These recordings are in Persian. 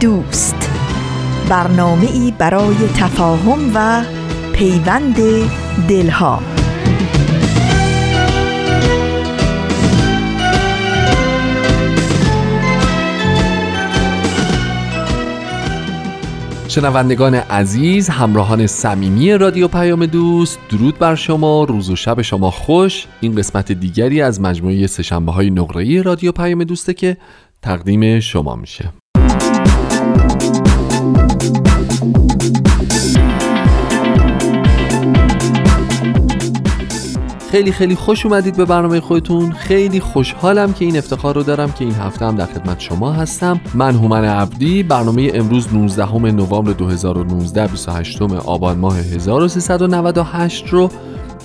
دوست. برنامه ای برای تفاهم و پیوند دلها. شنوندگان عزیز همراهان صمیمی رادیو پیام دوست درود بر شما روز و شب شما خوش. این قسمت دیگری از مجموعه سشنبه های نقره رادیو پیام دوسته که تقدیم شما میشه. خیلی خیلی خوش اومدید به برنامه خودتون. خیلی خوشحالم که این افتخار رو دارم که این هفته هم در خدمت شما هستم. من هومن عبدی. برنامه امروز 19 نوامبر 2019 28 آبان ماه 1398 رو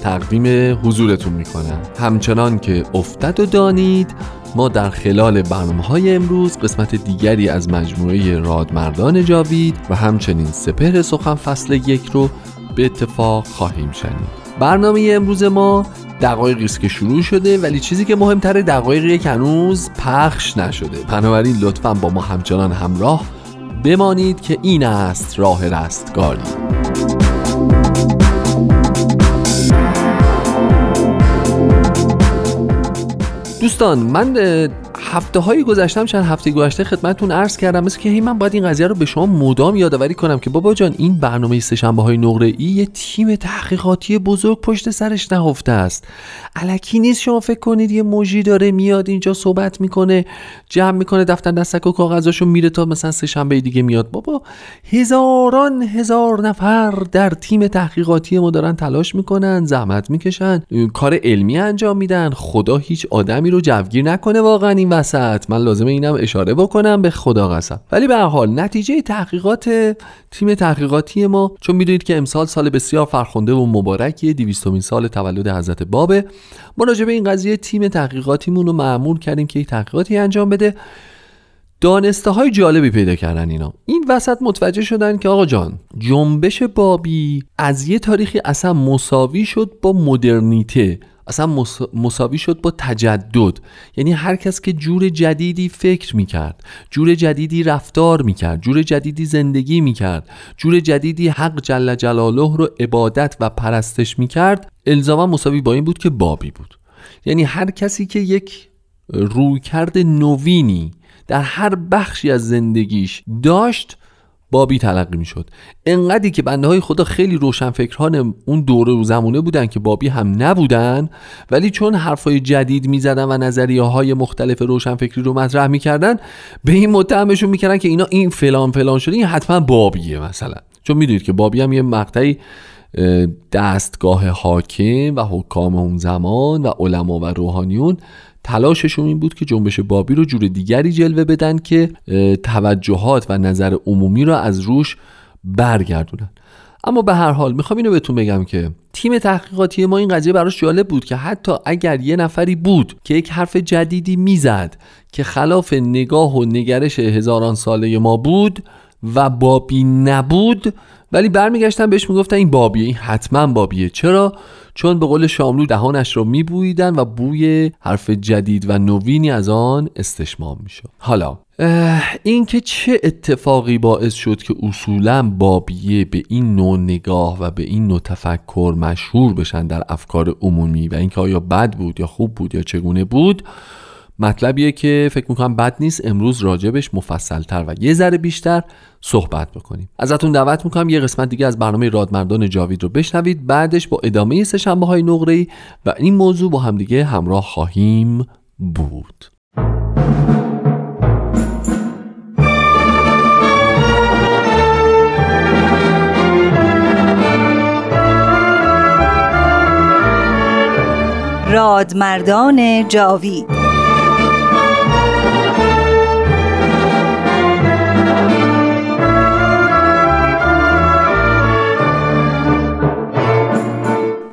تقدیم حضورتون می‌کنم. همچنان که افتد و دانید ما در خلال برنامه های امروز قسمت دیگری از مجموعه رادمردان جاوید و همچنین سپهر سخن فصل یک رو به اتفاق خواهیم شنید. برنامه امروز ما دقایقی است که شروع شده ولی چیزی که مهمتره دقایقی که هنوز پخش نشده. بنابراین لطفا با ما همچنان همراه بمانید که این است راه رستگاری. دوستان من هفته های گذشتم چند هفته گذشته خدمتتون عرض کردم مثل که هی من باید این قضیه رو به شما مدام یادآوری کنم که بابا جان این برنامه سه‌شنبه های نقره ای یه تیم تحقیقاتی بزرگ پشت سرش نهفته است. الکی نیست شما فکر کنید یه موجی داره میاد اینجا صحبت می‌کنه جمع می‌کنه دفتر دستک و کاغذاشو میره تا مثلا سه‌شنبه دیگه میاد. بابا هزاران هزار نفر در تیم تحقیقاتی ما دارن تلاش می‌کنن زحمت می‌کشن کار علمی انجام میدن خدا هیچ آدمی رو جوگیر نکنه واقعا این وسط من لازمه اینم اشاره بکنم به خدا قسم. ولی به حال نتیجه تحقیقات تیم تحقیقاتی ما چون می‌دونید که امسال سال بسیار فرخنده و مبارکی دیویستومین سال تولد حضرت بابه. ما راجع به این قضیه تیم تحقیقاتیمون رو معمول کردیم که یک تحقیقاتی انجام بده. دانسته های جالبی پیدا کردن اینا. این وسط متوجه شدن که آقا جان جنبش بابی از یه تاریخی اصلا مساوی شد با مدرنیته. اصلا مساوی شد با تجدد. یعنی هر کس که جور جدیدی فکر می‌کرد جور جدیدی رفتار می‌کرد جور جدیدی زندگی می‌کرد جور جدیدی حق جل جلاله رو عبادت و پرستش می‌کرد الزاما مساوی با این بود که بابی بود. یعنی هر کسی که یک رویکرد نوینی در هر بخشی از زندگیش داشت بابی تلقی می‌شد. انقدری که بنده های خدا خیلی روشنفکران اون دوره و زمونه بودن که بابی هم نبودن ولی چون حرفای جدید می‌زدن و نظریه های مختلف روشنفکری رو مطرح می‌کردن به این متهمشون می‌کردن که اینا این فلان فلان شده این حتما بابیه مثلا. چون می‌دونید که بابی هم یه مقطعی دستگاه حاکم و حکام اون زمان و علما و روحانیون تلاششون این بود که جنبش بابی رو جور دیگری جلوه بدن که توجهات و نظر عمومی رو از روش برگردونن. اما به هر حال می‌خوام اینو بهتون بگم که تیم تحقیقاتی ما این قضیه براش جالب بود که حتی اگر یه نفری بود که یک حرف جدیدی می‌زد که خلاف نگاه و نگرش هزاران ساله ما بود و بابی نبود ولی برمیگشتن بهش می‌گفتن این بابیه این حتما بابیه. چرا؟ چون به قول شاملو دهانش رو میبوییدن و بوی حرف جدید و نوینی از آن استشمام می‌شد. حالا اینکه چه اتفاقی باعث شد که اصولا بابیه به این نوع نگاه و به این نوع تفکر مشهور بشن در افکار عمومی و اینکه آیا بد بود یا خوب بود یا چگونه بود مطلبیه که فکر می‌کنم بد نیست امروز راجبش مفصلتر و یه ذره بیشتر صحبت بکنیم. ازتون دعوت می‌کنم یه قسمت دیگه از برنامه رادمردان جاوید رو بشنوید. بعدش با ادامه سه شنبه های نقره و این موضوع با همدیگه همراه خواهیم بود. رادمردان جاوید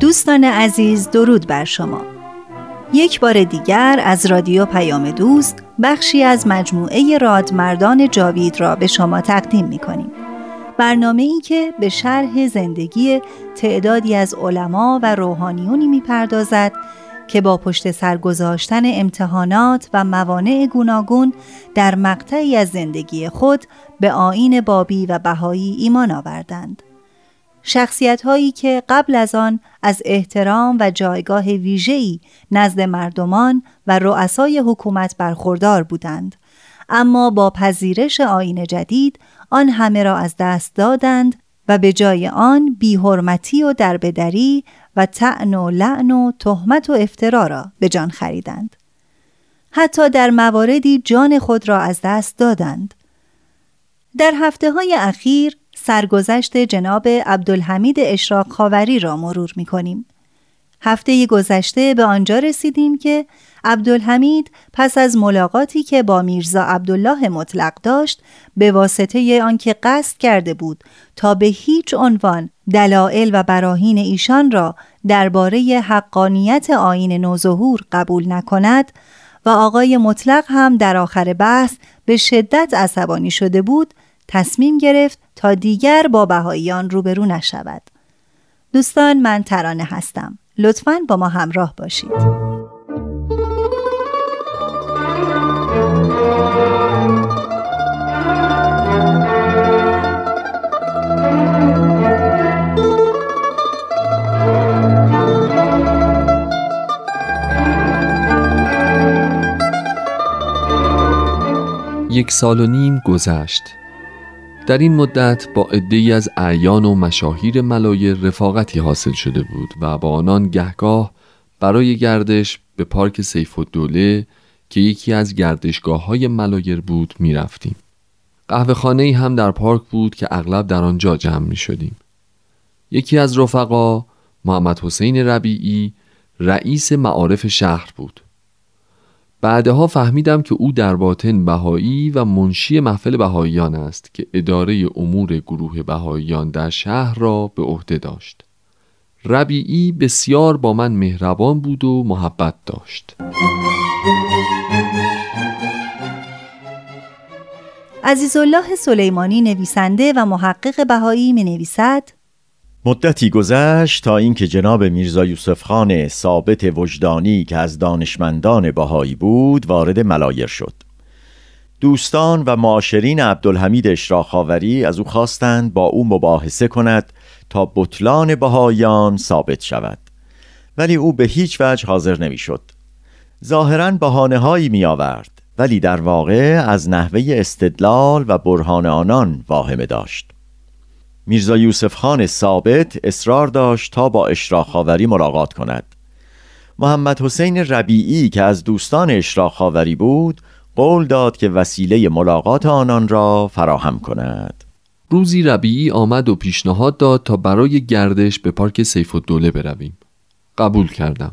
دوستان عزیز درود بر شما یک بار دیگر از رادیو پیام دوست بخشی از مجموعه رادمردان جاوید را به شما تقدیم می کنیم برنامه ای که به شرح زندگی تعدادی از علما و روحانیونی می پردازد که با پشت سر گذاشتن امتحانات و موانع گوناگون در مقطعی از زندگی خود به آین بابی و بهایی ایمان آوردند. شخصیت هایی که قبل از آن از احترام و جایگاه ویژه‌ای نزد مردمان و رؤسای حکومت برخوردار بودند. اما با پذیرش آین جدید آن همه را از دست دادند و به جای آن بیحرمتی و دربدری و تعن و لعن و تهمت و افترا را به جان خریدند. حتی در مواردی جان خود را از دست دادند. در هفته های اخیر سرگذشت جناب عبدالحمید اشراق خاوری را مرور می کنیم. هفته گذشته به آنجا رسیدیم که عبدالحمید پس از ملاقاتی که با میرزا عبدالله مطلق داشت به واسطه آنکه قصد کرده بود تا به هیچ عنوان دلایل و براهین ایشان را درباره حقانیت آین نوظهور قبول نکند و آقای مطلق هم در آخر بحث به شدت عصبانی شده بود تصمیم گرفت تا دیگر با بهاییان روبرو نشود. دوستان من ترانه هستم. لطفاً با ما همراه باشید. یک سال و نیم گذشت در این مدت با عدهای از اعیان و مشاهیر ملایر رفاقتی حاصل شده بود و با آنان گهگاه برای گردش به پارک سیف دوله که یکی از گردشگاه های ملایر بود می رفتیم. قهوه خانه هم در پارک بود که اغلب در آنجا جمع می شدیم. یکی از رفقا محمد حسین ربیعی رئیس معارف شهر بود. بعدها فهمیدم که او در باطن بهایی و منشی محفل بهاییان است که اداره امور گروه بهاییان در شهر را به عهده داشت. ربیعی بسیار با من مهربان بود و محبت داشت. عزیزالله سلیمانی نویسنده و محقق بهایی می نویسد مدتی گذشت تا اینکه جناب میرزا یوسف خان ثابت وجدانی که از دانشمندان بهایی بود وارد ملایر شد. دوستان و معاشرین عبدالحمید اشراخاوری از او خواستند با او مباحثه کند تا بطلان بهاییان ثابت شود. ولی او به هیچ وجه حاضر نمی‌شد. ظاهرا بهانه هایی می آورد ولی در واقع از نحوه استدلال و برهان آنان واهمه داشت. میرزا یوسف خان ثابت اصرار داشت تا با اشراخاوری ملاقات کند. محمد حسین ربیعی که از دوستان اشراخاوری بود قول داد که وسیله ملاقات آنان را فراهم کند. روزی ربیعی آمد و پیشنهاد داد تا برای گردش به پارک سیف الدوله برویم. قبول کردم.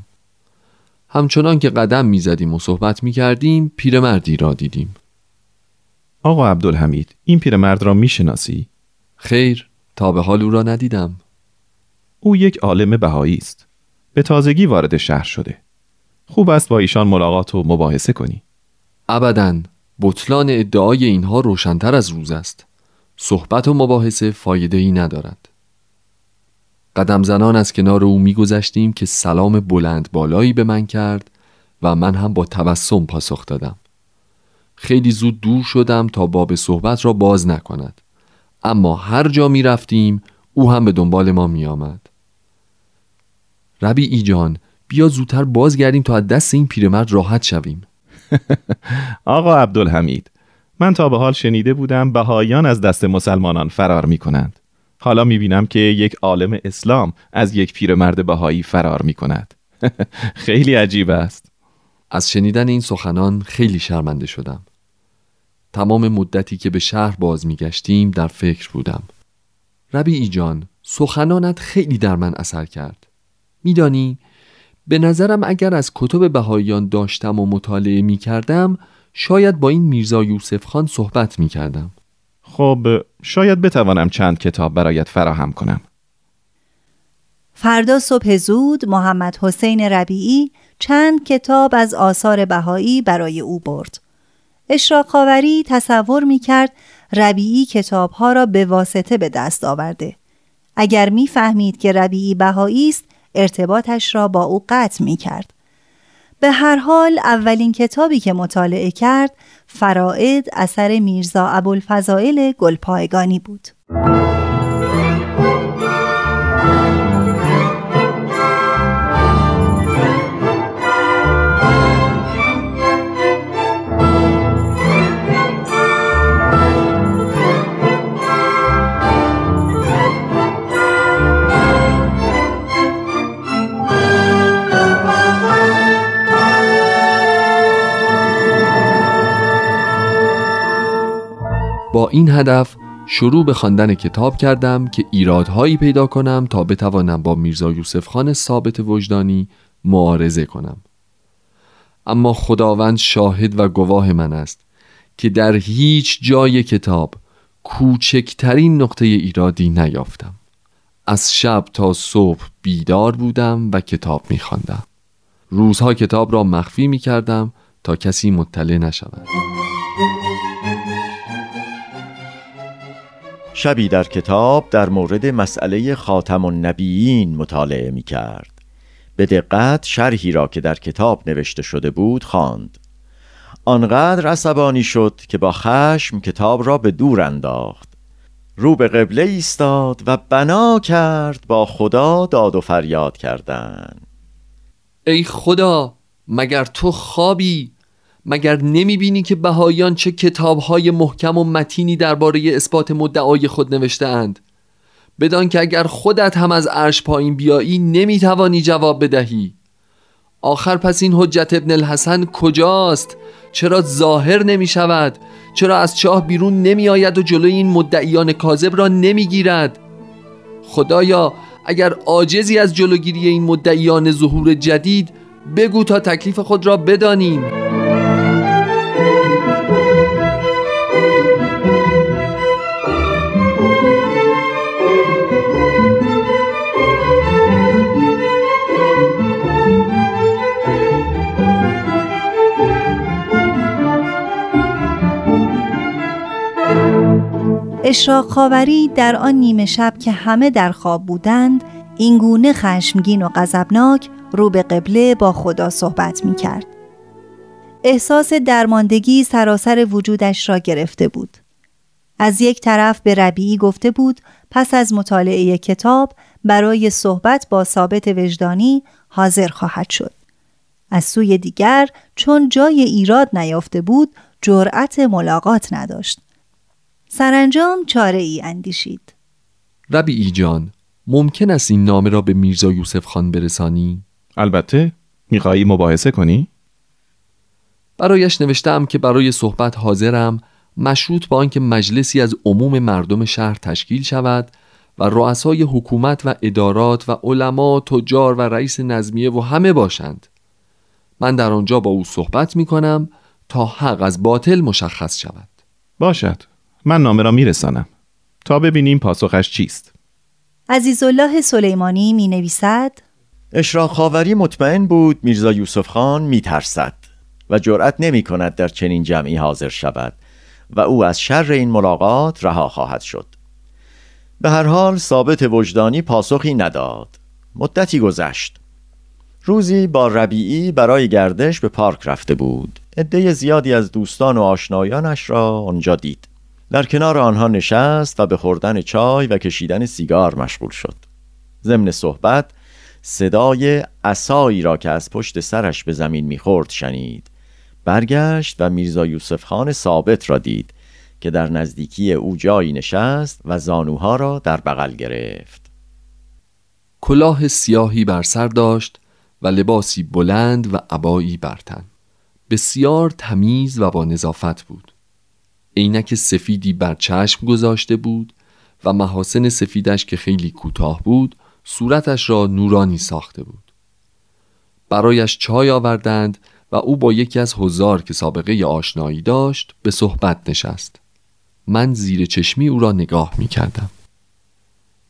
همچنان که قدم می‌زدیم و صحبت می‌کردیم پیرمردی را دیدیم. آقا عبدالحمید این پیرمرد را می‌شناسی؟ خیر. تا به حال او را ندیدم. او یک عالم بهایی است. به تازگی وارد شهر شده. خوب است با ایشان ملاقات و مباحثه کنی. ابدا بطلان ادعای اینها روشنتر از روز است. صحبت و مباحثه فایده ای ندارد. قدم زنان از کنار او میگذشتیم که سلام بلند بالایی به من کرد و من هم با تبسم پاسخ دادم. خیلی زود دور شدم تا باب صحبت را باز نکند. اما هر جا می رفتیم او هم به دنبال ما می آمد. ربی ای جان بیا زودتر بازگردیم تا از دست این پیرمرد راحت شویم. آقا عبدالحمید من تا به حال شنیده بودم بهایان از دست مسلمانان فرار می کنند. حالا می بینم که یک عالم اسلام از یک پیرمرد بهایی فرار می کند. خیلی عجیب است. از شنیدن این سخنان خیلی شرمنده شدم. تمام مدتی که به شهر باز می گشتیم در فکر بودم. ربیعی جان سخنانت خیلی در من اثر کرد. میدانی به نظرم اگر از کتب بهاییان داشتم و مطالعه می کردم شاید با این میرزا یوسف خان صحبت می کردم خب شاید بتوانم چند کتاب برایت فراهم کنم. فردا صبح زود محمد حسین ربیعی چند کتاب از آثار بهایی برای او برد. اشراقاوری تصور می کرد ربیعی کتابها را به واسطه به دست آورده. اگر می فهمید که ربیعی بهایی است ارتباطش را با او قطع می کرد. به هر حال اولین کتابی که مطالعه کرد فرائد اثر میرزا ابوالفضائل گلپایگانی بود. با این هدف شروع به خواندن کتاب کردم که ایرادهایی پیدا کنم تا بتوانم با میرزا یوسف خان ثابت وجدانی معارضه کنم. اما خداوند شاهد و گواه من است که در هیچ جای کتاب کوچکترین نقطه ایرادی نیافتم. از شب تا صبح بیدار بودم و کتاب میخواندم. روزها کتاب را مخفی می کردم تا کسی مطلع نشود. شبی در کتاب در مورد مسئله خاتم النبیین مطالعه می کرد به دقت شرحی را که در کتاب نوشته شده بود خواند. آنقدر عصبانی شد که با خشم کتاب را به دور انداخت. رو به قبله ایستاد و بنا کرد با خدا داد و فریاد کردن. ای خدا مگر تو خوابی مگر نمی بینی که بهایان چه کتابهای محکم و متینی درباره اثبات مدعای خود نوشته اند بدان که اگر خودت هم از عرش پایین بیایی نمی‌توانی جواب بدهی آخر پس این حجت ابن الحسن کجاست؟ چرا ظاهر نمی شود؟ چرا از چاه بیرون نمی آید و جلوی این مدعیان کاذب را نمی گیرد؟ خدایا اگر عاجزی از جلوگیری این مدعیان ظهور جدید بگو تا تکلیف خود را بدانیم اشراق خاوری در آن نیمه شب که همه در خواب بودند اینگونه خشمگین و غضبناک رو به قبله با خدا صحبت می کرد. احساس درماندگی سراسر وجودش را گرفته بود. از یک طرف به ربیعی گفته بود پس از مطالعه کتاب برای صحبت با ثابت وجدانی حاضر خواهد شد. از سوی دیگر چون جای ایراد نیافته بود جرأت ملاقات نداشت. سرانجام چاره ای اندیشید. ربیعی جان ممکن است این نامه را به میرزا یوسف خان برسانی؟ البته میخوایی مباحثه کنی؟ برایش نوشتم که برای صحبت حاضرم مشروط با آنکه مجلسی از عموم مردم شهر تشکیل شود و رؤسای حکومت و ادارات و علما، تجار و رئیس نظمیه و همه باشند من در آنجا با او صحبت می کنم تا حق از باطل مشخص شود باشد من نامه را میرسانم تا ببینیم پاسخش چیست. عزیزالله سلیمانی می نویسد اشراق خاوری مطمئن بود میرزا یوسف خان می ترسد و جرأت نمی کند در چنین جمعی حاضر شود و او از شر این ملاقات رها خواهد شد. به هر حال ثابت وجدانی پاسخی نداد. مدتی گذشت. روزی با ربیعی برای گردش به پارک رفته بود. عده زیادی از دوستان و آشنایانش را آنجا دید. در کنار آنها نشست و به خوردن چای و کشیدن سیگار مشغول شد. ضمن صحبت صدای اسایی را که از پشت سرش به زمین می‌خورد شنید. برگشت و میرزا یوسف خان ثابت را دید که در نزدیکی او جایی نشست و زانوها را در بغل گرفت. کلاه سیاهی بر سر داشت و لباسی بلند و عبایی بر تن. بسیار تمیز و با نظافت بود. عینک سفیدی بر چشم گذاشته بود و محاسن سفیدش که خیلی کوتاه بود صورتش را نورانی ساخته بود. برایش چای آوردند و او با یکی از هزار که سابقه آشنایی داشت به صحبت نشست. من زیر چشمی او را نگاه می کردم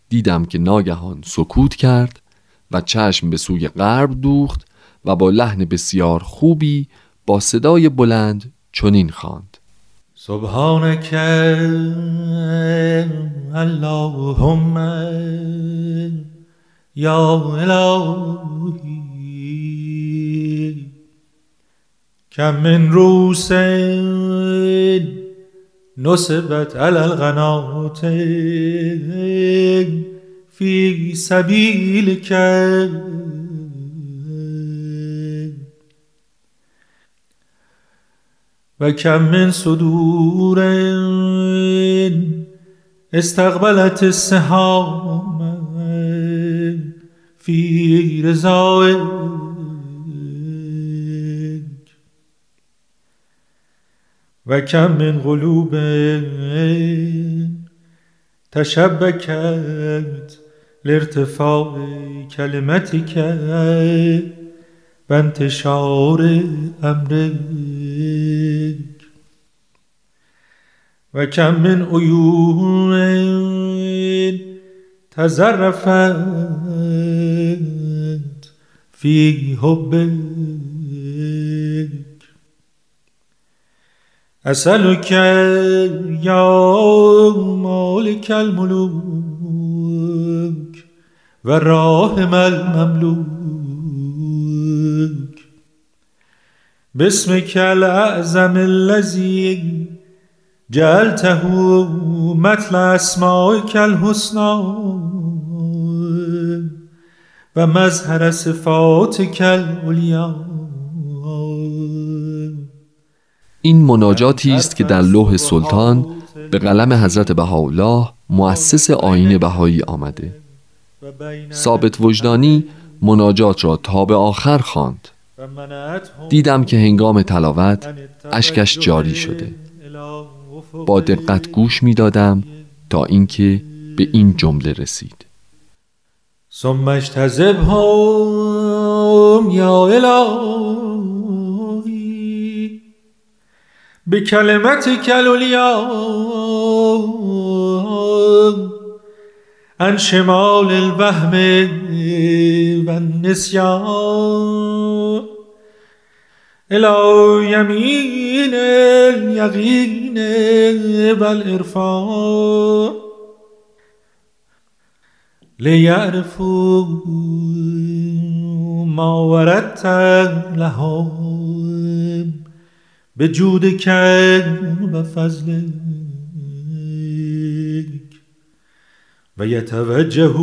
دیدم که ناگهان سکوت کرد و چشم به سوی غرب دوخت و با لحن بسیار خوبی با صدای بلند چنین خواند. سبحانك اللهم یا الهی کم من روس نصبت على الغنات في سبيلك. و کم من صدور استقبلت السهام في رضایك و کم من قلوب تشبکت لارتفاع کلمتك و انتشار امرك و کم من عیون تزرفت فی حبك أسألك يا مالك الملوك والراحم المملوك باسمك الأعظم الذي جعلته مثل أسمائك الحسنى ومظهر صفاتك العليا این مناجاتی است که در لوح سلطان به قلم حضرت بهاءالله مؤسس آین بهایی آمده. ثابت وجدانی مناجات را تا به آخر خواند. دیدم که هنگام تلاوت اشکش جاری شده. با دقت گوش می دادم تا اینکه به این جمله رسید. ثم اجتذبهم یا بكلمتك العليا عن شمال الوهم والنسيان إلى يمين اليقين والإرفان ليعرفوا ما وردت لهم به جود کرد و فضلک و یتوجه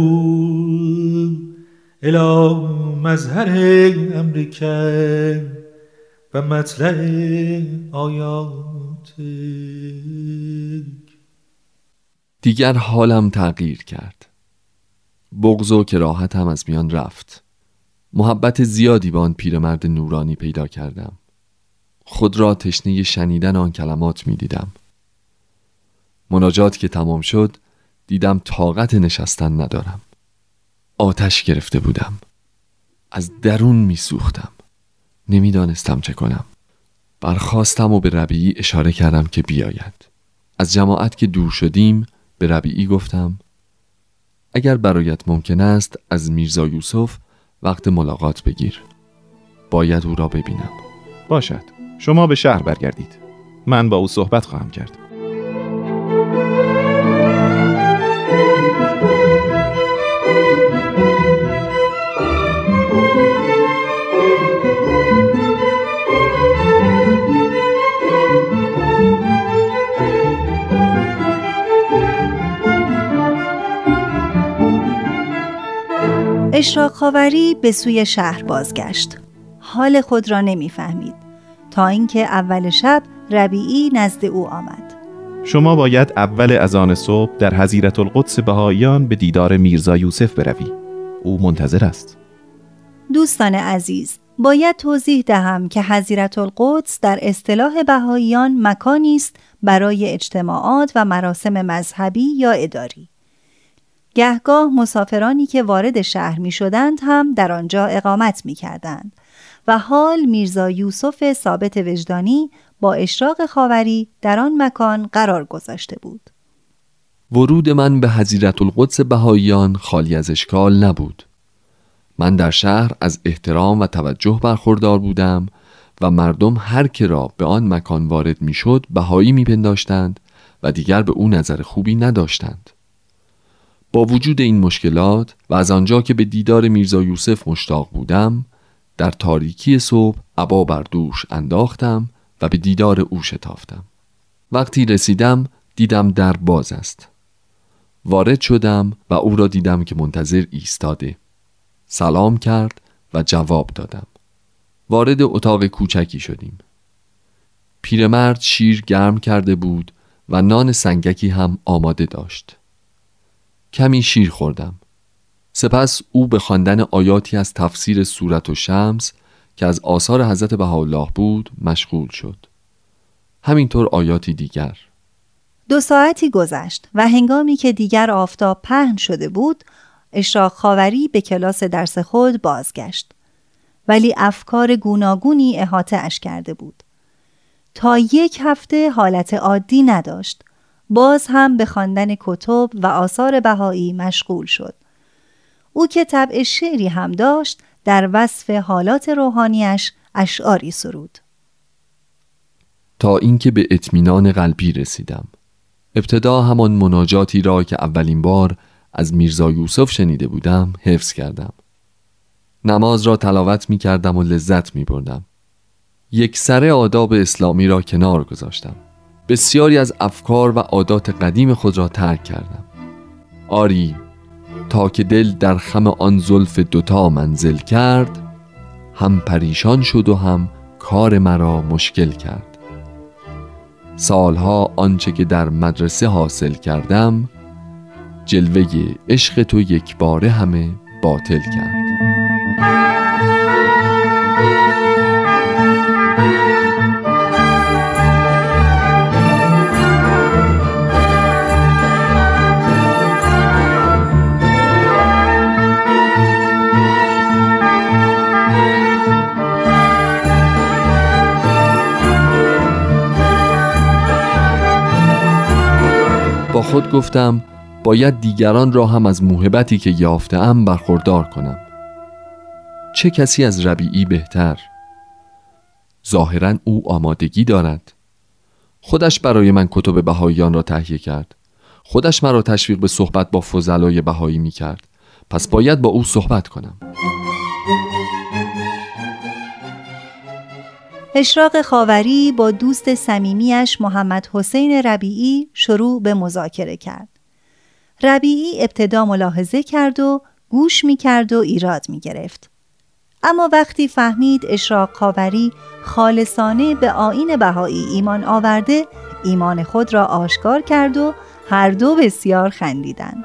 الى مظهر امریک مطلع آیات. دیگر حالم تغییر کرد. بغض و کراهتم از میان رفت. محبت زیادی به آن پیرمرد نورانی پیدا کردم. خود را تشنه شنیدن آن کلمات می دیدم. مناجات که تمام شد دیدم طاقت نشستن ندارم. آتش گرفته بودم. از درون می سوختم. نمی‌دانستم چه کنم. برخواستم و به ربیعی اشاره کردم که بیاید. از جماعت که دور شدیم به ربیعی گفتم اگر برایت ممکن است از میرزا یوسف وقت ملاقات بگیر. باید او را ببینم. باشد. شما به شهر برگردید. من با او صحبت خواهم کرد. اشراق خاوری به سوی شهر بازگشت. حال خود را نمی‌فهمید تا اینکه اول شب ربیعی نزد او آمد. شما باید اول از آن صبح در حضیرت القدس بهاییان به دیدار میرزا یوسف بروی. او منتظر است. دوستان عزیز، باید توضیح دهم که حضیرت القدس در اصطلاح بهاییان مکانی است برای اجتماعات و مراسم مذهبی یا اداری. گهگاه مسافرانی که وارد شهر می شدند هم در آنجا اقامت می کردند و حال میرزا یوسف ثابت وجدانی با اشراق خاوری در آن مکان قرار گذاشته بود. ورود من به حضیرت القدس بهاییان خالی از اشکال نبود. من در شهر از احترام و توجه برخوردار بودم و مردم هر که را به آن مکان وارد می‌شد بهایی میپنداشتند و دیگر به او نظر خوبی نداشتند. با وجود این مشکلات و از آنجا که به دیدار میرزا یوسف مشتاق بودم در تاریکی صبح عبا بر دوش انداختم و به دیدار او شتافتم. وقتی رسیدم دیدم در باز است. وارد شدم و او را دیدم که منتظر ایستاده. سلام کرد و جواب دادم. وارد اتاق کوچکی شدیم. پیرمرد شیر گرم کرده بود و نان سنگکی هم آماده داشت. کمی شیر خوردم. سپس او به خواندن آیاتی از تفسیر صورت و شمس که از آثار حضرت بهاءالله بود مشغول شد. همینطور آیاتی دیگر. دو ساعتی گذشت و هنگامی که دیگر آفتاب پهن شده بود اشراق خاوری به کلاس درس خود بازگشت. ولی افکار گوناگونی احاطه اش کرده بود. تا یک هفته حالت عادی نداشت. باز هم به خواندن کتب و آثار بهایی مشغول شد. او که طبع شعری هم داشت در وصف حالات روحانیش اشعاری سرود. تا اینکه به اطمینان قلبی رسیدم. ابتدا همان مناجاتی را که اولین بار از میرزا یوسف شنیده بودم حفظ کردم. نماز را تلاوت می کردم و لذت می بردم یک سر آداب اسلامی را کنار گذاشتم. بسیاری از افکار و عادات قدیم خود را ترک کردم. آری تا که دل در خم آن زلف دوتا منزل کرد هم پریشان شد و هم کار مرا مشکل کرد. سالها آنچه که در مدرسه حاصل کردم جلوه عشق تو یک باره همه باطل کرد. خود گفتم باید دیگران را هم از موهبتی که یافتم برخوردار کنم. چه کسی از ربیعی بهتر؟ ظاهرا او آمادگی دارد. خودش برای من کتب بهاییان را تهیه کرد. خودش مرا تشویق به صحبت با فضلای بهایی می کرد پس باید با او صحبت کنم. اشراق خاوری با دوست صمیمیش محمد حسین ربیعی شروع به مذاکره کرد. ربیعی ابتدا ملاحظه کرد و گوش می کرد و ایراد می گرفت. اما وقتی فهمید اشراق خاوری خالصانه به آین بهایی ایمان آورده ایمان خود را آشکار کرد و هر دو بسیار خندیدند.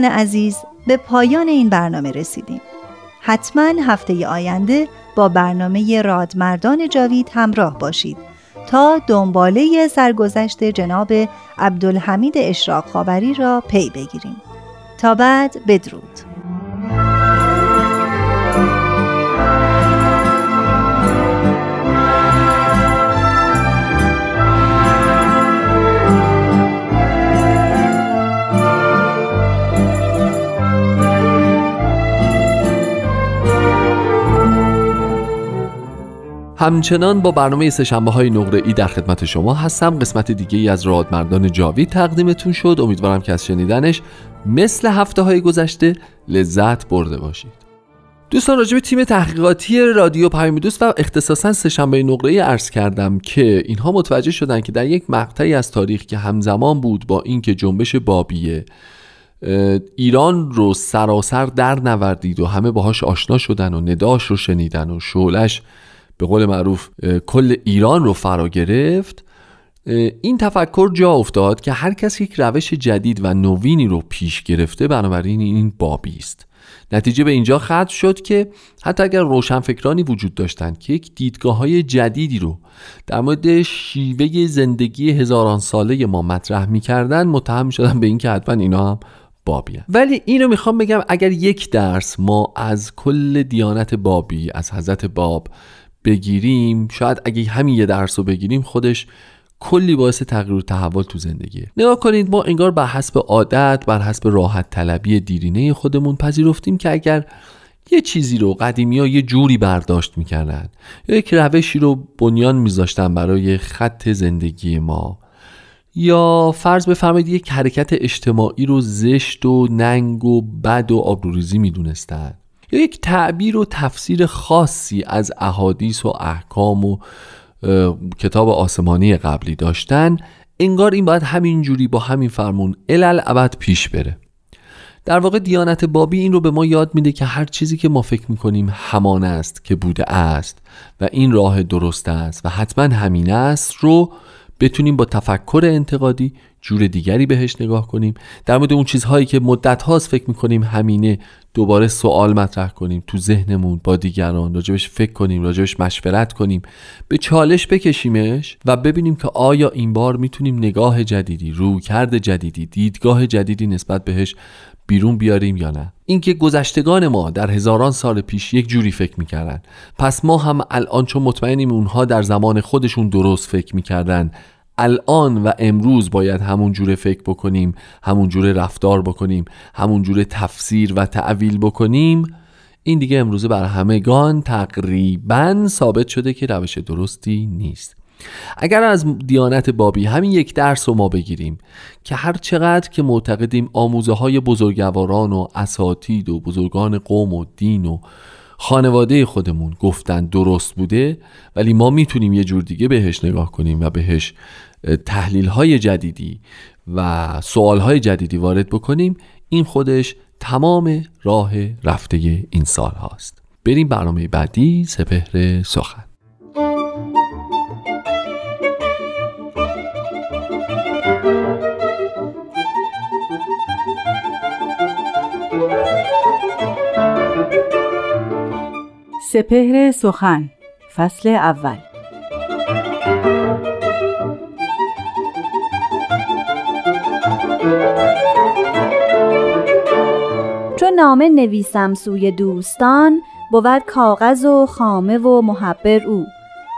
دوستان عزیز به پایان این برنامه رسیدیم. حتما هفته آینده با برنامه رادمردان جاوید همراه باشید تا دنباله سرگذشت جناب عبدالحمید اشراق خاوری را پی بگیریم. تا بعد بدرود. همچنان با برنامه سهشنبه های نقره ای در خدمت شما هستم. قسمت دیگه ای از رادمردان جاوید تقدیمتون شد. امیدوارم که از شنیدنش مثل هفته های گذشته لذت برده باشید. دوستان راجع به تیم تحقیقاتی رادیو پیام دوست و اختصاصا سهشنبه نقره ای عرض کردم که اینها متوجه شدن که در یک مقطعی از تاریخ که همزمان بود با اینکه جنبش بابیه ایران رو سراسر در نوردید و همه باهاش آشنا شدن و نداش رو شنیدن و شولش به قول معروف کل ایران رو فرا گرفت این تفکر جا افتاد که هر کس یک روش جدید و نوینی رو پیش گرفته بنابراین این بابی است نتیجه به اینجا ختم شد که حتی اگر روشنفکرانی وجود داشتند که یک دیدگاه های جدیدی رو در مورد شیوه زندگی هزاران ساله ما مطرح می‌کردن متهم شدن به اینکه حتما اینا هم بابی هن. ولی اینو می‌خوام بگم اگر یک درس ما از کل دیانت بابی از حضرت باب بگیریم شاید اگه همین یه درس رو بگیریم خودش کلی باعث تغییر و تحول تو زندگیه. نگاه کنید ما انگار بر حسب عادت بر حسب راحت طلبی دیرینه خودمون پذیرفتیم که اگر یه چیزی رو قدیمی ها یه جوری برداشت می‌کردن یا یک روشی رو بنیان میذاشتن برای خط زندگی ما یا فرض بفرمایید یک حرکت اجتماعی رو زشت و ننگ و بد و آبروریزی می‌دونستن. یا یک تعبیر و تفسیر خاصی از احادیث و احکام و کتاب آسمانی قبلی داشتن انگار این باید همین جوری با همین فرمون الال ابد پیش بره. در واقع دیانت بابی این رو به ما یاد میده که هر چیزی که ما فکر می‌کنیم همان است که بوده است و این راه درست است و حتما همین است رو بتونیم با تفکر انتقادی جور دیگری بهش نگاه کنیم. در مورد اون چیزهایی که مدت هاست فکر می‌کنیم همینه دوباره سوال مطرح کنیم تو ذهنمون با دیگران راجبش فکر کنیم راجبش مشورت کنیم. به چالش بکشیمش و ببینیم که آیا این بار می‌تونیم نگاه جدیدی روکرد جدیدی دیدگاه جدیدی نسبت بهش بیرون بیاریم یا نه؟ اینکه گذشتگان ما در هزاران سال پیش یک جوری فکر می‌کردن. پس ما هم الان چون مطمئنیم اونها در زمان خودشون درست فکر می‌کردن الان و امروز باید همون جوره فکر بکنیم همون جوره رفتار بکنیم همون جوره تفسیر و تعویل بکنیم. این دیگه امروزه بر همگان تقریبا ثابت شده که روش درستی نیست. اگر از دیانت بابی همین یک درس رو ما بگیریم که هر چقدر که معتقدیم آموزه های بزرگواران و اساتید و بزرگان قوم و دین و خانواده خودمون گفتن درست بوده ولی ما می‌تونیم یه جور دیگه بهش نگاه کنیم و بهش تحلیل های جدیدی و سوال های جدیدی وارد بکنیم این خودش تمام راه رفته این سال هاست. بریم برنامه بعدی سپهر سخن. سپهر سخن فصل اول. نامه نویسم سوی دوستان بود کاغذ و خامه و محبر او.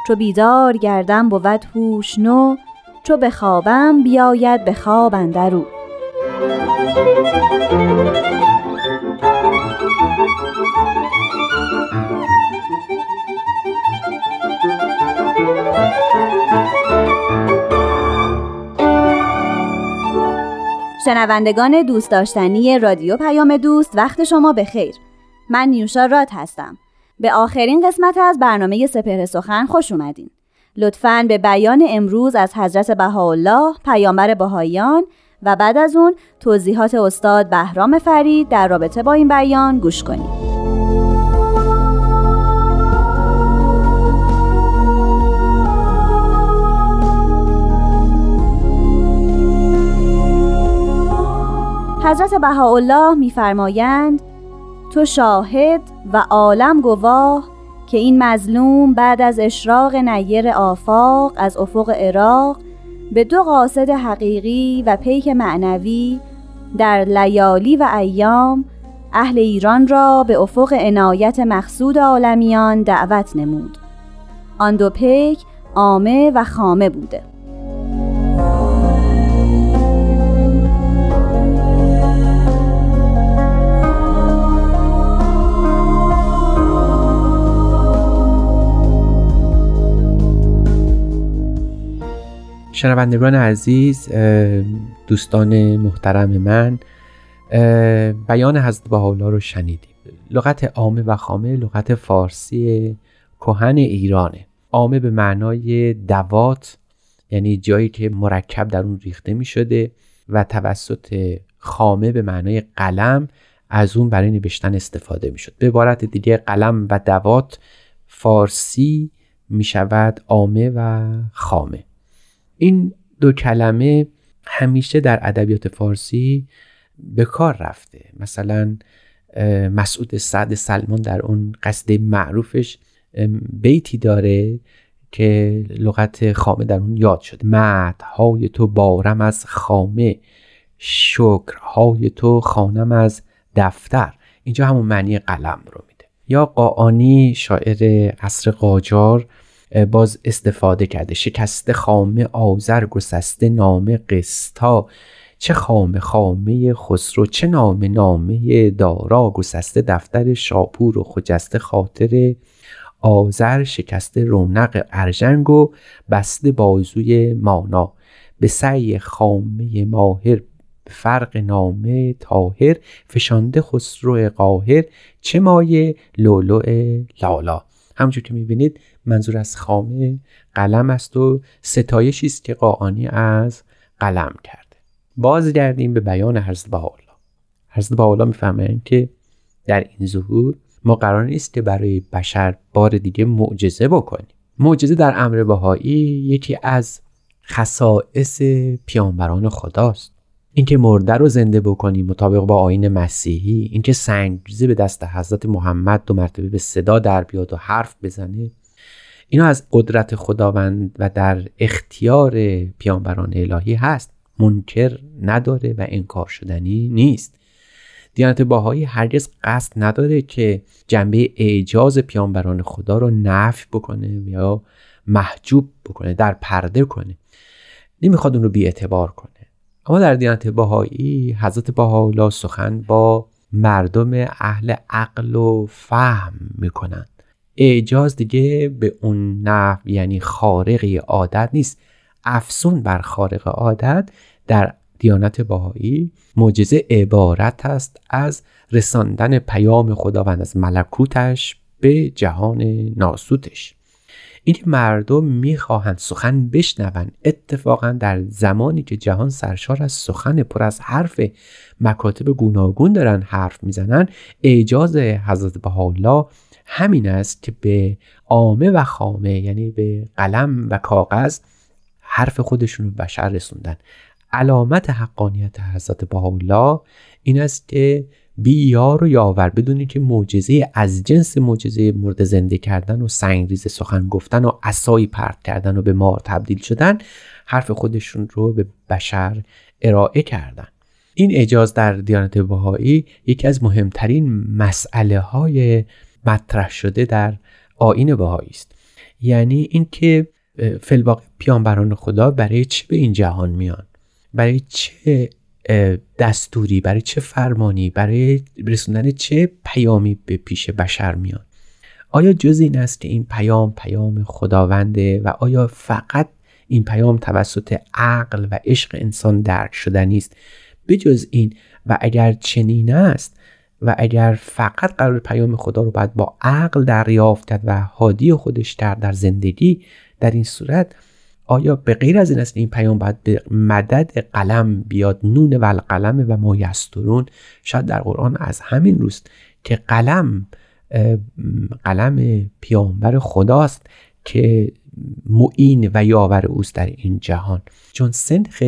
چو بیدار گردم بود هوش نو چو بخوابم بیاید به خواب اندرو شنوندگان دوست داشتنی رادیو پیام دوست وقت شما به خیر. من نیوشا راد هستم. به آخرین قسمت از برنامه سپهر سخن خوش اومدین. لطفاً به بیان امروز از حضرت بهاءالله پیامبر بهاییان و بعد از اون توضیحات استاد بهرام فرید در رابطه با این بیان گوش کنید. حضرت بهاءالله میفرمایند تو شاهد و عالم گواه که این مظلوم بعد از اشراق نیر آفاق از افق عراق به دو قاصد حقیقی و پیک معنوی در لیالی و ایام اهل ایران را به افق عنایت مقصود عالمیان دعوت نمود. آن دو پیک عامه و خامه بوده. شنوندگان عزیز دوستان محترم من بیان حضرت بهاءالله رو شنیدیم. لغت عامه و خامه لغت فارسی کهن ایرانه. عامه به معنای دوات یعنی جایی که مرکب در اون ریخته می شده و توسط خامه به معنای قلم از اون برای نوشتن استفاده می شد. به عبارت دیگه قلم و دوات فارسی می شود عامه و خامه. این دو کلمه همیشه در ادبیات فارسی به کار رفته. مثلا مسعود سعد سلمان در اون قصد معروفش بیتی داره که لغت خامه در اون یاد شد. های تو بارم از خامه شکرهای تو خانم از دفتر. اینجا همون معنی قلم رو میده. یا قاعانی شاعر عصر قاجار باز استفاده کرده. شکست خامه آذر گسسته نامه قستا چه خامه خامه خسرو چه نامه نامه دارا. گسسته دفتر شاپور و خجسته خاطر آذر. شکسته رونق ارژنگ و بسته بازوی مانا. به سعی خامه ماهر فرق نامه تاهر فشانده خسرو قاهر چه مایه لولو لالا. همونجور که می‌بینید منظور از خامه قلم است و ستایشی است که قاعانی از قلم کرده. بازگردیم به بیان حضرت بهاءالله. حضرت بهاءالله می‌فهمند که در این ظهور ما قرار نیست که برای بشر بار دیگه معجزه بکنیم. معجزه در امر بهایی یکی از خصائص پیامبران خداست. اینکه مرده رو زنده بکنیم مطابق با آین مسیحی اینکه سنگریزه به دست حضرت محمد دو مرتبه به صدا در بیاد و حرف بزنه اینا از قدرت خداوند و در اختیار پیامبران الهی هست. منکر نداره و انکار شدنی نیست. دیانت باهایی هرگز قصد نداره که جنبه اعجاز پیامبران خدا رو نفی بکنه یا محجوب بکنه در پرده کنه. نمی‌خواد اون رو بی اعتبار کنه. اما در دیانت باهایی حضرت باهاولا سخن با مردم اهل عقل و فهم می‌کنن. اعجاز دیگه به اون نحو یعنی خارقی عادت نیست. افسون بر خارق عادت در دیانت باهایی معجزه عبارت است از رساندن پیام خداوند از ملکوتش به جهان ناسوتش. این مردم می‌خواهند سخن بشنوند. اتفاقا در زمانی که جهان سرشار از سخن پر از حرف مکاتب گوناگون دارن حرف می‌زنن اعجاز حضرت بهاءالله همین است که به عامه و خامه یعنی به قلم و کاغذ حرف خودشون رو بشر رسوندن. علامت حقانیت حضرت بهاءالله این است که بی یار و یاور. بدونید که معجزه از جنس معجزه مرد زنده کردن و سنگریز سخن گفتن و عصایی پرت کردن و به مار تبدیل شدن حرف خودشون رو به بشر ارائه کردن. این اجاز در دیانت بهایی یکی از مهمترین مسئله های مطرح شده در آین بهایی است. یعنی اینکه فلواقع پیامبران خدا برای چه به این جهان میان؟ برای چه دستوری برای چه فرمانی برای رسوندن چه پیامی به پیش بشر میان آیا جز این است که این پیام پیام خداونده و آیا فقط این پیام توسط عقل و عشق انسان درک شدنی است؟ بجز این و اگر چنین است و اگر فقط قرار پیام خدا رو باید با عقل دریافت و حادی خودش در در زندگی در این صورت آیا به غیر از این است این پیام باید به مدد قلم بیاد نون و القلم و ما یسترون شاید در قرآن از همین روست که قلم قلم پیامبر خداست که معین و یاور اوست در این جهان. چون سنخ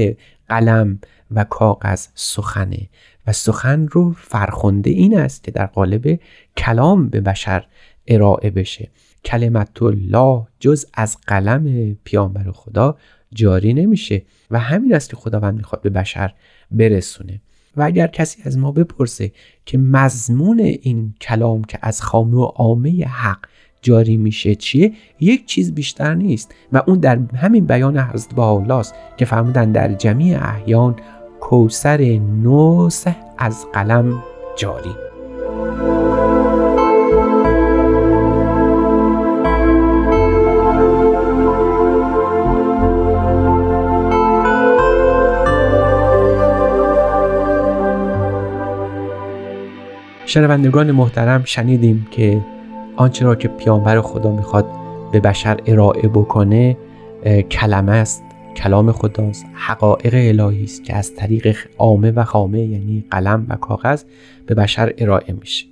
قلم و کاغذ سخنه و سخن رو فرخنده این است که در قالب کلام به بشر ارائه بشه. کلمت الله جز از قلم پیامبر خدا جاری نمیشه و همین است که خداوند می‌خواد به بشر برسونه. و اگر کسی از ما بپرسه که مضمون این کلام که از خامه و عامه حق جاری میشه چیه یک چیز بیشتر نیست و اون در همین بیان حضرت است که فرمودن در جمعی احیان کوسر نوسه از قلم جاری. شنوندگان محترم شنیدیم که آنچه را که پیامبر خدا می‌خواد به بشر ارائه بکنه کلمه است کلام خداست حقایق الهی است که از طریق عامه و خامه یعنی قلم و کاغذ به بشر ارائه میشه.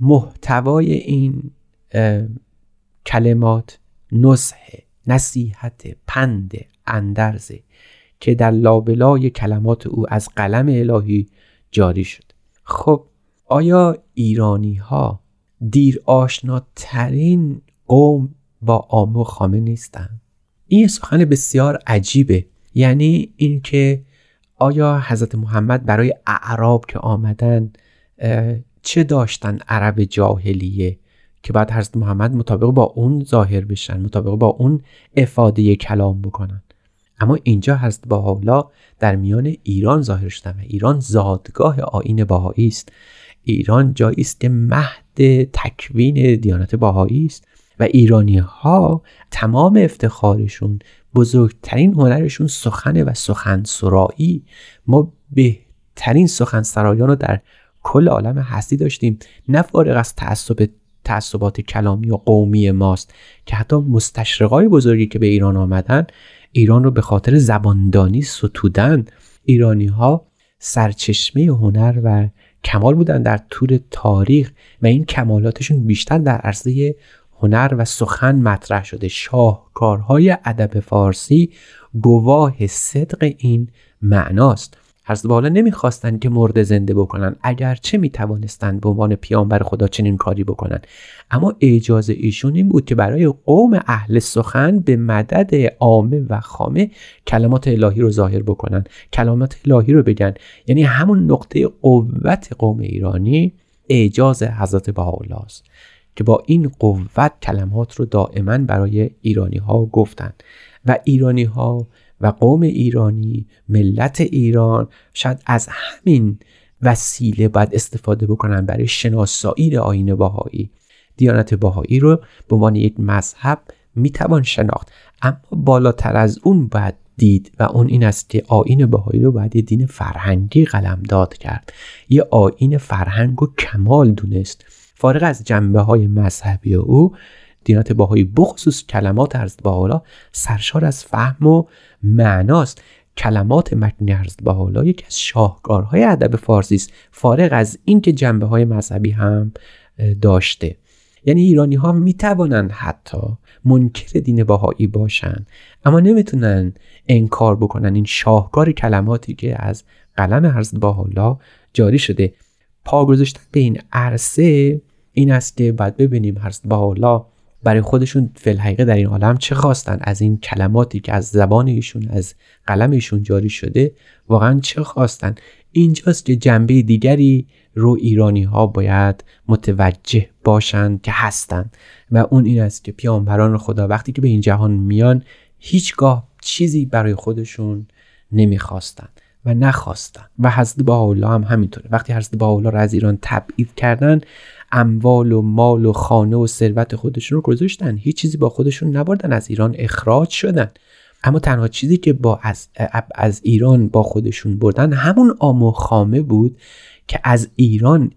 محتوای این کلمات نصح نصیحت پند اندرزه که در لابلای کلمات او از قلم الهی جاری شد. خب آیا ایرانی ها دیر آشناترین قوم با آمو خامه نیستند این سخن بسیار عجیبه. یعنی اینکه آیا حضرت محمد برای اعراب که آمدن چه داشتن عرب جاهلیه که بعد حضرت محمد مطابق با اون ظاهر بشن مطابق با اون افاده کلام بکنن؟ اما اینجا حضرت حالا در میان ایران ظاهر شدن ایران زادگاه آین باهایی است. ایران جایی است که مهد تکوین دیانت باهایی است و ایرانی ها تمام افتخارشون بزرگترین هنرشون سخنه و سخن سرایی ما بهترین سخن سرایان رو در کل عالم هستی داشتیم. نه فارغ از تعصب تعصبات کلامی و قومی ماست که حتی مستشرقای بزرگی که به ایران آمدن ایران رو به خاطر زباندانی ستودن. ایرانی ها سرچشمه هنر و کمال بودن در طول تاریخ و این کمالاتشون بیشتر در عرصه هنر و سخن مطرح شده. شاهکارهای ادب فارسی گواه صدق این معناست. حضرت بالا نمی‌خواستند که مرده زنده بکنن. اگرچه می‌توانستند به عنوان پیامبر خدا چنین کاری بکنن. اما اجازه ایشون این بود که برای قوم اهل سخن به مدد عامه و خامه کلمات الهی رو ظاهر بکنن. کلمات الهی رو بگن. یعنی همون نقطه قوت قوم ایرانی اعجاز حضرت بهاءالله است که با این قوت کلمات رو دائما برای ایرانی ها گفتند و ایرانی ها و قوم ایرانی ملت ایران شاید از همین وسیله باید استفاده بکنن برای شناسایی آین باهایی دیانت باهایی رو به عنوان یک مذهب می‌توان شناخت. اما بالاتر از اون باید دید و اون این است که آین باهایی رو باید یه دین فرهنگی داد کرد. یه آین فرهنگ و کمال دونست. فارغ از جنبه های مذهبی او دینات باهایی بخصوص کلمات ارز باحالا سرشار از فهم و معناست. کلمات متن ارز باحالا یکی از شاهکارهای ادب فارسی است. فارغ از اینکه جنبه های مذهبی هم داشته. یعنی ایرانی ها می توانند حتی منکر دین باهایی باشند اما نمی‌تونن انکار بکنن این شاهکار کلماتی که از قلم ارز باحالا جاری شده. پا گذاشتن به این عرصه این است که باید ببینیم ارز باحالا برای خودشون فلحقیقه در این عالم چه خواستن؟ از این کلماتی که از زبان ایشون از قلم ایشون جاری شده واقعا چه خواستن؟ اینجاست که جنبه دیگری رو ایرانی ها باید متوجه باشند که هستند و اون این است که پیامبران خدا وقتی که به این جهان میان هیچگاه چیزی برای خودشون نمی‌خواستن و نخواستن. و حضرت الله هم همینطوره. وقتی حضرت الله رو از ایران تبعید کردن اموال و مال و خانه و ثروت خودشون رو گذاشتن. هیچ چیزی با خودشون نبردن از ایران اخراج شدن. اما تنها چیزی که با از, از ایران با خودشون بردن همون آم خامه بود که از ایران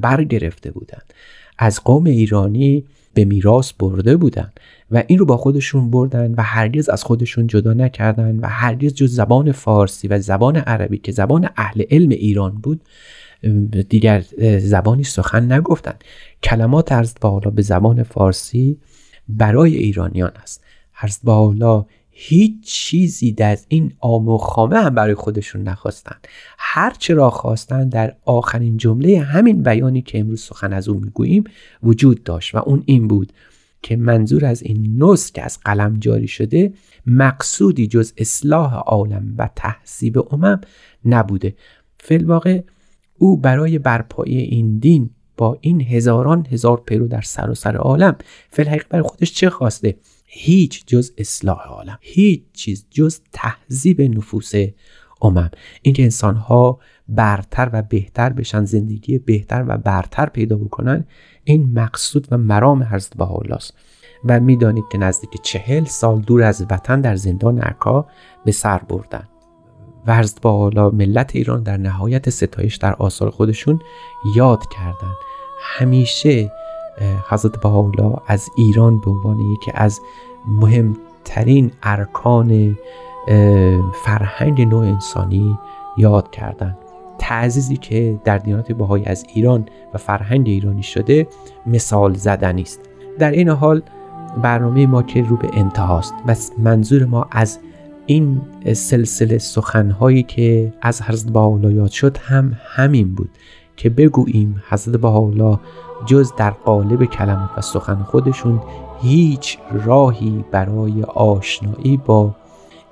برگرفته بودن. از قوم ایرانی به میراث برده بودن و این رو با خودشون بردن و هرگز از خودشون جدا نکردن و هرگز جز زبان فارسی و زبان عربی که زبان اهل علم ایران بود دیگر زبانی سخن نگفتن کلمات عرض بالا به زبان فارسی برای ایرانیان است. عرض بالا هیچ چیزی در این آم و خامه هم برای خودشون نخواستن هرچه را خواستن در آخرین جمله همین بیانی که امروز سخن از او می‌گوییم وجود داشت و اون این بود که منظور از این که از قلم جاری شده مقصودی جز اصلاح عالم و تحصیب امم نبوده. فیلواقع او برای برپایی این دین با این هزاران هزار پیرو در سراسر عالم فلحقیقت برای خودش چه خواسته؟ هیچ جز اصلاح عالم هیچ چیز جز تهذیب نفوس امم. اینکه انسان ها برتر و بهتر بشن زندگی بهتر و برتر پیدا بکنن این مقصود و مرام حضرت بها است. و می‌دانید که نزدیک چهل سال دور از وطن در زندان عکا به سر بردن. و با حالا ملت ایران در نهایت ستایش در آثار خودشون یاد کردن. همیشه حضرت بهاءالله از ایران به عنوان یکی از مهمترین ارکان فرهنگ نوع انسانی یاد کردند تعزیزی که در دیانت بهایی از ایران و فرهنگ ایرانی شده مثال زدنی است. در این حال برنامه ما که رو به انتهاست. و منظور ما از این سلسله سخنهایی که از حضرت بهاءالله یاد شد هم همین بود که بگوییم حضرت بهاءالله جز در قالب کلمات و سخن خودشون هیچ راهی برای آشنایی با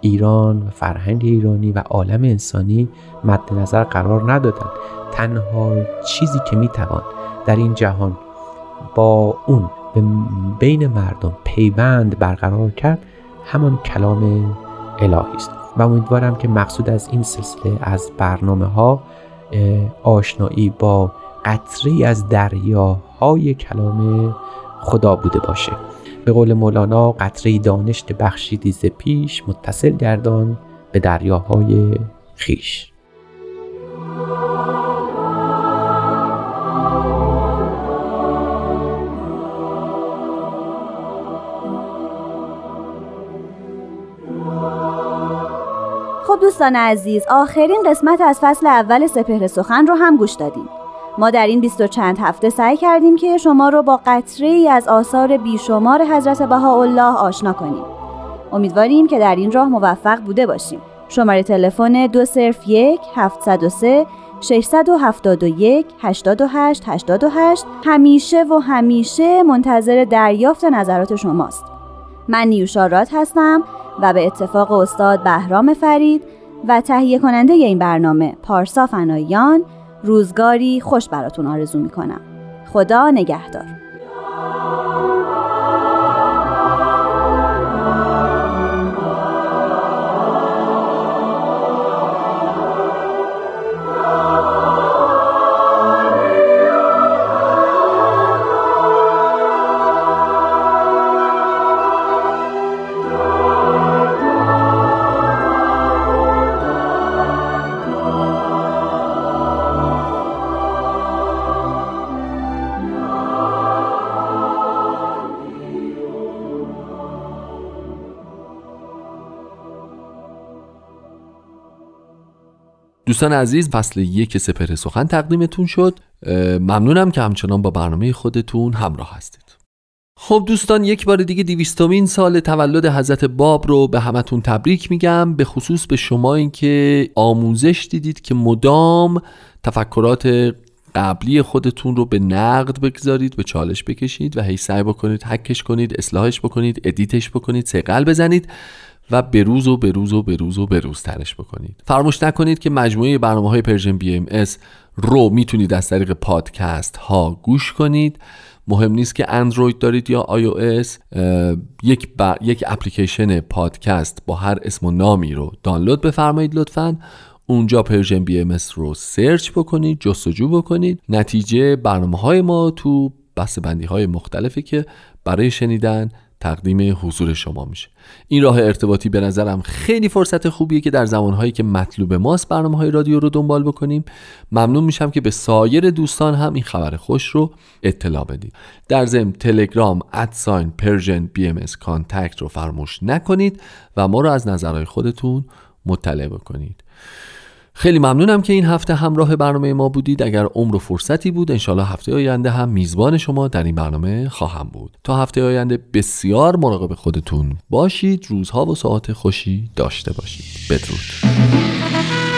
ایران و فرهنگ ایرانی و عالم انسانی مد نظر قرار ندادن. تنها چیزی که می‌توان در این جهان با اون بین مردم پیوند برقرار کرد همان کلام الهی است. و امیدوارم که مقصود از این سلسله از برنامه ها آشنایی با قطری از دریاهای کلام خدا بوده باشه. به قول مولانا قطره دانشت بخشیدی ز پیش متصل گردان به دریاهای خیش. دوستان عزیز آخرین قسمت از فصل اول سپهر سخن رو هم گوش دادیم. ما در این بیست و چند هفته سعی کردیم که شما رو با قطره ای از آثار بیشمار حضرت بهاءالله آشنا کنیم. امیدواریم که در این راه موفق بوده باشیم. شماره تلفن دو صرف یک هفت و سه 671 88 88 همیشه و همیشه منتظر دریافت نظرات شماست. من نیوشارات هستم. و به اتفاق استاد بهرام فرید و تهیه کننده این برنامه پارسا فنایان روزگاری خوش براتون آرزو می‌کنم. خدا نگهدار. دوستان عزیز فصل یک سپر سخن تقدیمتون شد. ممنونم که همچنان با برنامه خودتون همراه هستید. خب دوستان یک بار دیگه دویستمین سال تولد حضرت باب رو به همتون تبریک میگم به خصوص به شما این که آموزش دیدید که مدام تفکرات قبلی خودتون رو به نقد بگذارید به چالش بکشید و هی سعی بکنید حکش کنید اصلاحش بکنید edit ش بکنید صیقل بزنید. و به‌روز و به‌روز و به‌روز و به‌روز ترش بکنید. فراموش نکنید که مجموعه برنامه های Persian BMS رو می‌تونید از طریق پادکست ها گوش کنید. مهم نیست که اندروید دارید یا iOS یک, یک اپلیکیشن پادکست با هر اسم و نامی رو دانلود بفرمایید لطفا. اونجا Persian BMS رو search بکنید جستجو بکنید. نتیجه برنامه های ما تو بسته بندی های مختلفی که برای شنیدن تقدیم حضور شما میشه. این راه ارتباطی به نظرم خیلی فرصت خوبیه که در زمانهایی که مطلوب ماست برنامه های رادیو رو دنبال بکنیم. ممنون میشم که به سایر دوستان هم این خبر خوش رو اطلاع بدید. در ضمن تلگرام at sign Persian BM contact رو فراموش نکنید و ما رو از نظرهای خودتون مطلع بکنید. خیلی ممنونم که این هفته همراه برنامه ما بودید. اگر عمر و فرصتی بود انشالله هفته آینده هم میزبان شما در این برنامه خواهم بود. تا هفته آینده بسیار مراقب خودتون باشید روزها و ساعت خوشی داشته باشید. بدرود.